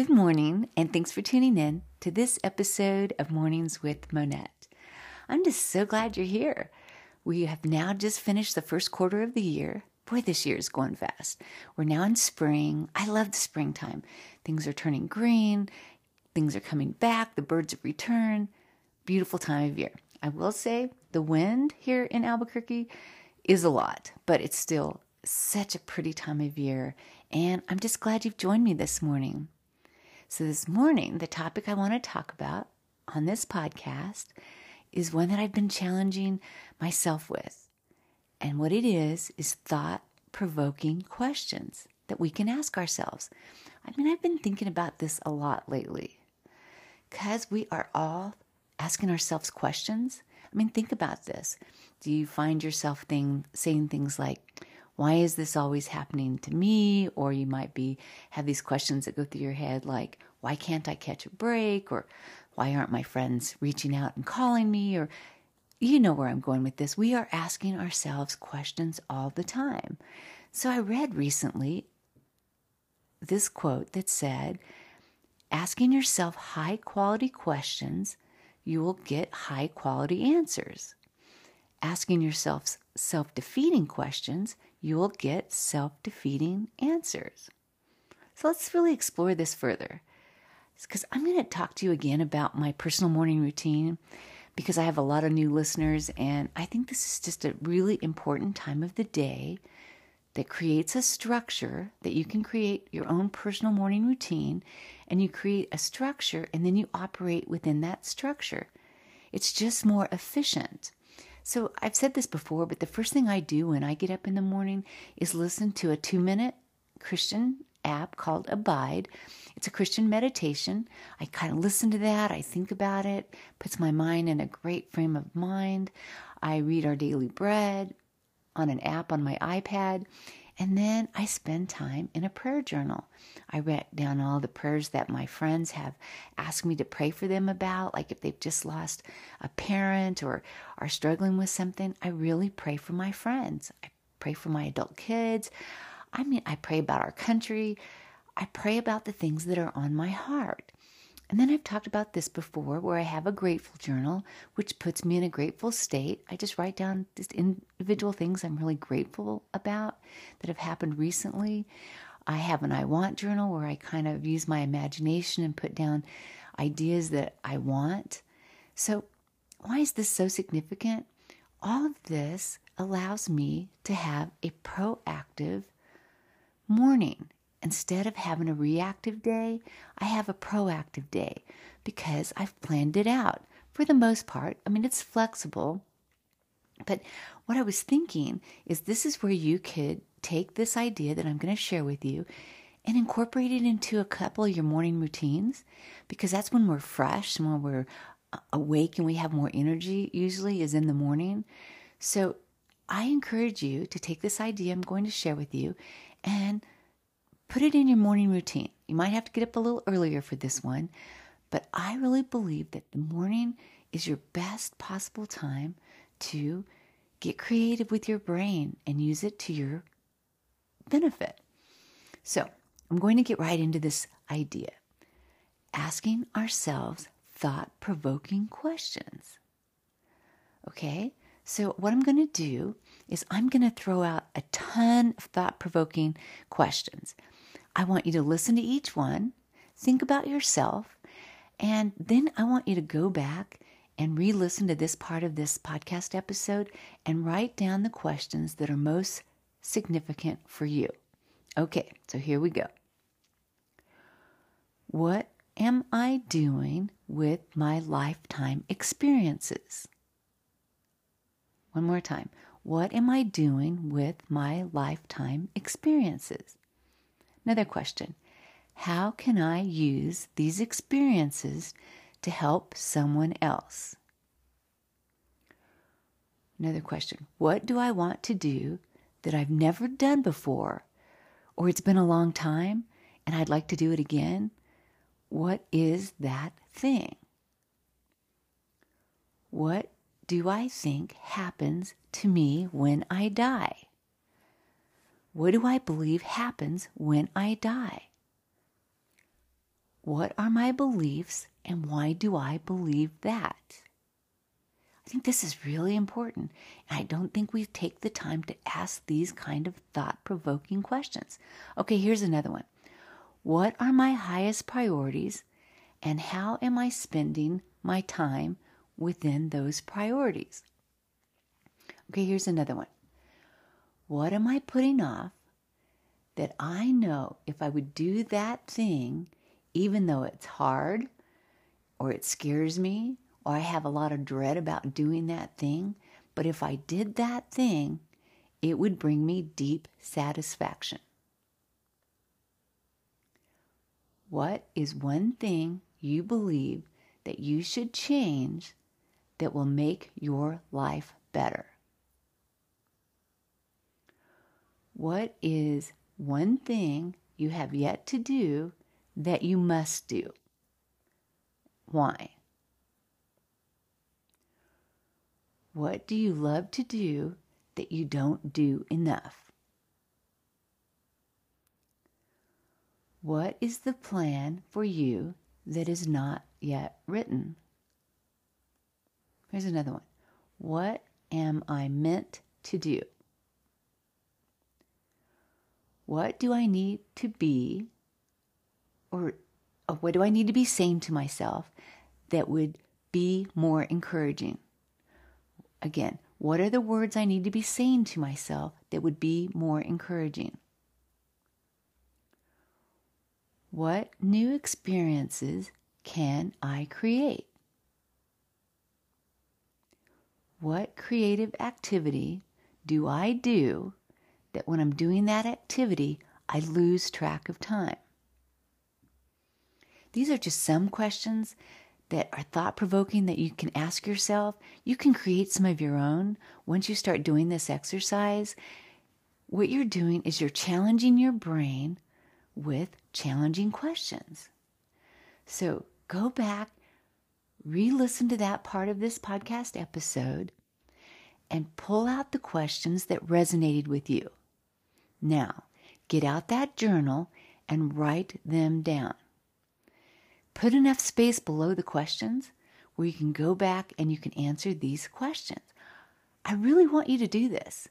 Good morning, and thanks for tuning in to this episode of Mornings with Monette. I'm just so glad you're here. We have now just finished the first quarter of the year. Boy, this year is going fast. We're now in spring. I love the springtime. Things are turning green, things are coming back, the birds have returned. Beautiful time of year. I will say the wind here in Albuquerque is a lot, but it's still such a pretty time of year. And I'm just glad you've joined me this morning. So, this morning, the topic I want to talk about on this podcast is one that I've been challenging myself with. And what it is, is thought provoking questions that we can ask ourselves. I mean, I've been thinking about this a lot lately because we are all asking ourselves questions. I mean, think about this. Do you find yourself thing, saying things like, why is this always happening to me? Or you might be have these questions that go through your head like, why can't I catch a break? Or why aren't my friends reaching out and calling me? Or you know where I'm going with this. We are asking ourselves questions all the time. So I read recently this quote that said, asking yourself high quality questions, you will get high quality answers. Asking yourself self defeating questions, you will get self defeating answers. So let's really explore this further. Because I'm going to talk to you again about my personal morning routine because I have a lot of new listeners, and I think this is just a really important time of the day that creates a structure that you can create your own personal morning routine and you create a structure and then you operate within that structure. It's just more efficient. So I've said this before, but the first thing I do when I get up in the morning is listen to a two minute Christian app called Abide. It's a Christian meditation. I kind of listen to that, I think about it, puts my mind in a great frame of mind. I read our daily bread on an app on my iPad. And then I spend time in a prayer journal. I write down all the prayers that my friends have asked me to pray for them about, like if they've just lost a parent or are struggling with something. I really pray for my friends. I pray for my adult kids. I mean, I pray about our country. I pray about the things that are on my heart. And then I've talked about this before where I have a grateful journal, which puts me in a grateful state. I just write down just individual things I'm really grateful about that have happened recently. I have an I want journal where I kind of use my imagination and put down ideas that I want. So, why is this so significant? All of this allows me to have a proactive morning. Instead of having a reactive day, I have a proactive day because I've planned it out for the most part. I mean, it's flexible. But what I was thinking is this is where you could take this idea that I'm going to share with you and incorporate it into a couple of your morning routines because that's when we're fresh and when we're awake and we have more energy, usually, is in the morning. So I encourage you to take this idea I'm going to share with you and Put it in your morning routine. You might have to get up a little earlier for this one, but I really believe that the morning is your best possible time to get creative with your brain and use it to your benefit. So, I'm going to get right into this idea asking ourselves thought provoking questions. Okay, so what I'm going to do is I'm going to throw out a ton of thought provoking questions. I want you to listen to each one, think about yourself, and then I want you to go back and re listen to this part of this podcast episode and write down the questions that are most significant for you. Okay, so here we go. What am I doing with my lifetime experiences? One more time. What am I doing with my lifetime experiences? Another question How can I use these experiences to help someone else? Another question What do I want to do that I've never done before, or it's been a long time and I'd like to do it again? What is that thing? What do I think happens to me when I die? What do I believe happens when I die? What are my beliefs and why do I believe that? I think this is really important. And I don't think we take the time to ask these kind of thought provoking questions. Okay, here's another one. What are my highest priorities and how am I spending my time within those priorities? Okay, here's another one. What am I putting off that I know if I would do that thing, even though it's hard or it scares me or I have a lot of dread about doing that thing, but if I did that thing, it would bring me deep satisfaction. What is one thing you believe that you should change that will make your life better? What is one thing you have yet to do that you must do? Why? What do you love to do that you don't do enough? What is the plan for you that is not yet written? Here's another one. What am I meant to do? What do I need to be, or, or what do I need to be saying to myself that would be more encouraging? Again, what are the words I need to be saying to myself that would be more encouraging? What new experiences can I create? What creative activity do I do that when I'm doing that activity, I lose track of time? These are just some questions that are thought provoking that you can ask yourself. You can create some of your own once you start doing this exercise. What you're doing is you're challenging your brain with challenging questions. So go back, re listen to that part of this podcast episode, and pull out the questions that resonated with you. Now, get out that journal and write them down. Put enough space below the questions where you can go back and you can answer these questions. I really want you to do this.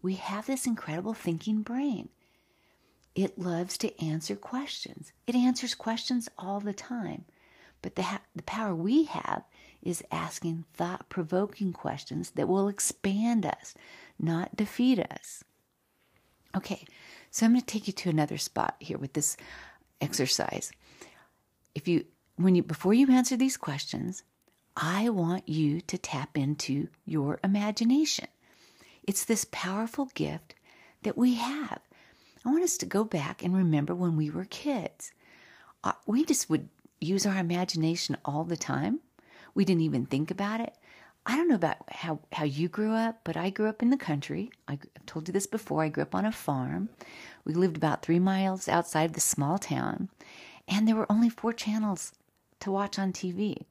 We have this incredible thinking brain. It loves to answer questions. It answers questions all the time. But the, ha- the power we have is asking thought provoking questions that will expand us, not defeat us. Okay, so I'm going to take you to another spot here with this exercise. If you, when you, before you answer these questions, I want you to tap into your imagination. It's this powerful gift that we have. I want us to go back and remember when we were kids. Uh, we just would use our imagination all the time. We didn't even think about it. I don't know about how, how you grew up, but I grew up in the country. I, have told you this before. I grew up on a farm. We lived about three miles outside of the small town, and there were only four channels to watch on TV,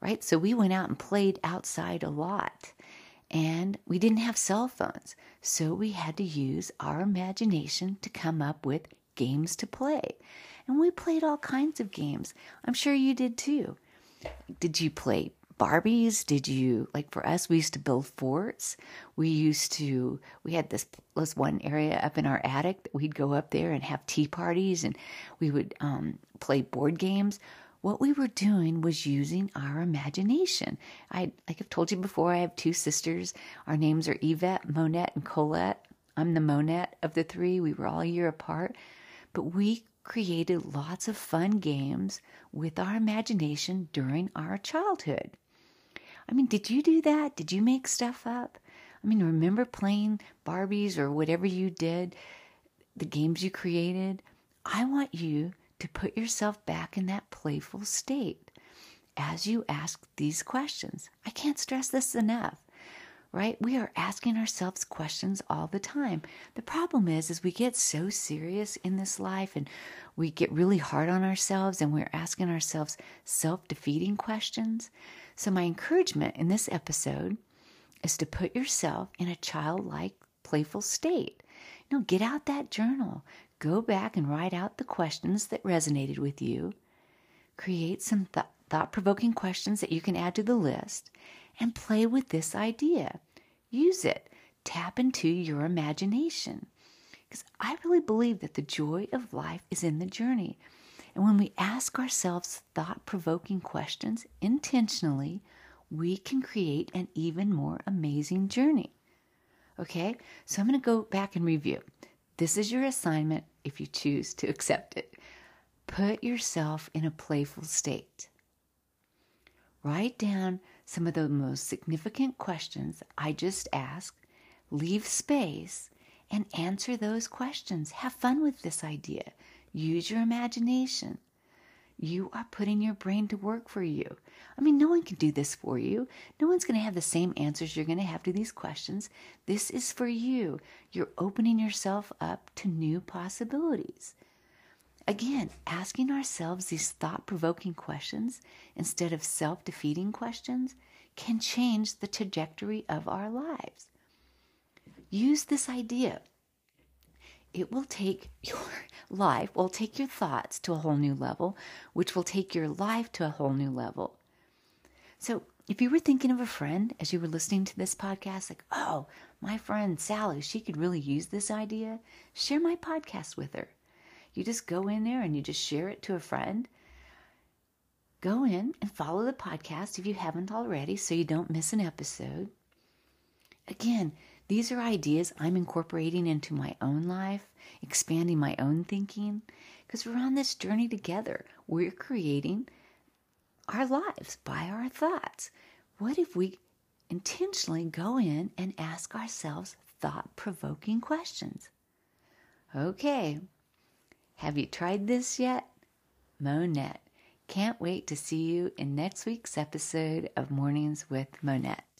right? So we went out and played outside a lot, and we didn't have cell phones. So we had to use our imagination to come up with games to play. And we played all kinds of games. I'm sure you did too. Did you play Barbies? Did you like for us? We used to build forts. We used to. We had this this one area up in our attic that we'd go up there and have tea parties, and we would um, play board games. What we were doing was using our imagination. I like I've told you before. I have two sisters. Our names are Yvette, Monette, and Colette. I'm the Monette of the three. We were all a year apart, but we created lots of fun games with our imagination during our childhood. I mean, did you do that? Did you make stuff up? I mean, remember playing Barbies or whatever you did, the games you created? I want you to put yourself back in that playful state as you ask these questions. I can't stress this enough. Right? We are asking ourselves questions all the time. The problem is is we get so serious in this life and we get really hard on ourselves and we're asking ourselves self-defeating questions so, my encouragement in this episode is to put yourself in a childlike, playful state. You know, get out that journal, go back and write out the questions that resonated with you, create some th- thought provoking questions that you can add to the list and play with this idea. Use it, tap into your imagination. Because I really believe that the joy of life is in the journey. And when we ask ourselves thought provoking questions intentionally, we can create an even more amazing journey. Okay, so I'm going to go back and review. This is your assignment if you choose to accept it. Put yourself in a playful state. Write down some of the most significant questions I just asked, leave space, and answer those questions. Have fun with this idea. Use your imagination. You are putting your brain to work for you. I mean, no one can do this for you. No one's going to have the same answers you're going to have to these questions. This is for you. You're opening yourself up to new possibilities. Again, asking ourselves these thought provoking questions instead of self defeating questions can change the trajectory of our lives. Use this idea it will take your life, will take your thoughts to a whole new level, which will take your life to a whole new level. So, if you were thinking of a friend as you were listening to this podcast, like, oh, my friend Sally, she could really use this idea, share my podcast with her. You just go in there and you just share it to a friend. Go in and follow the podcast if you haven't already so you don't miss an episode. Again, these are ideas I'm incorporating into my own life, expanding my own thinking, because we're on this journey together. We're creating our lives by our thoughts. What if we intentionally go in and ask ourselves thought provoking questions? Okay, have you tried this yet? Monette. Can't wait to see you in next week's episode of Mornings with Monette.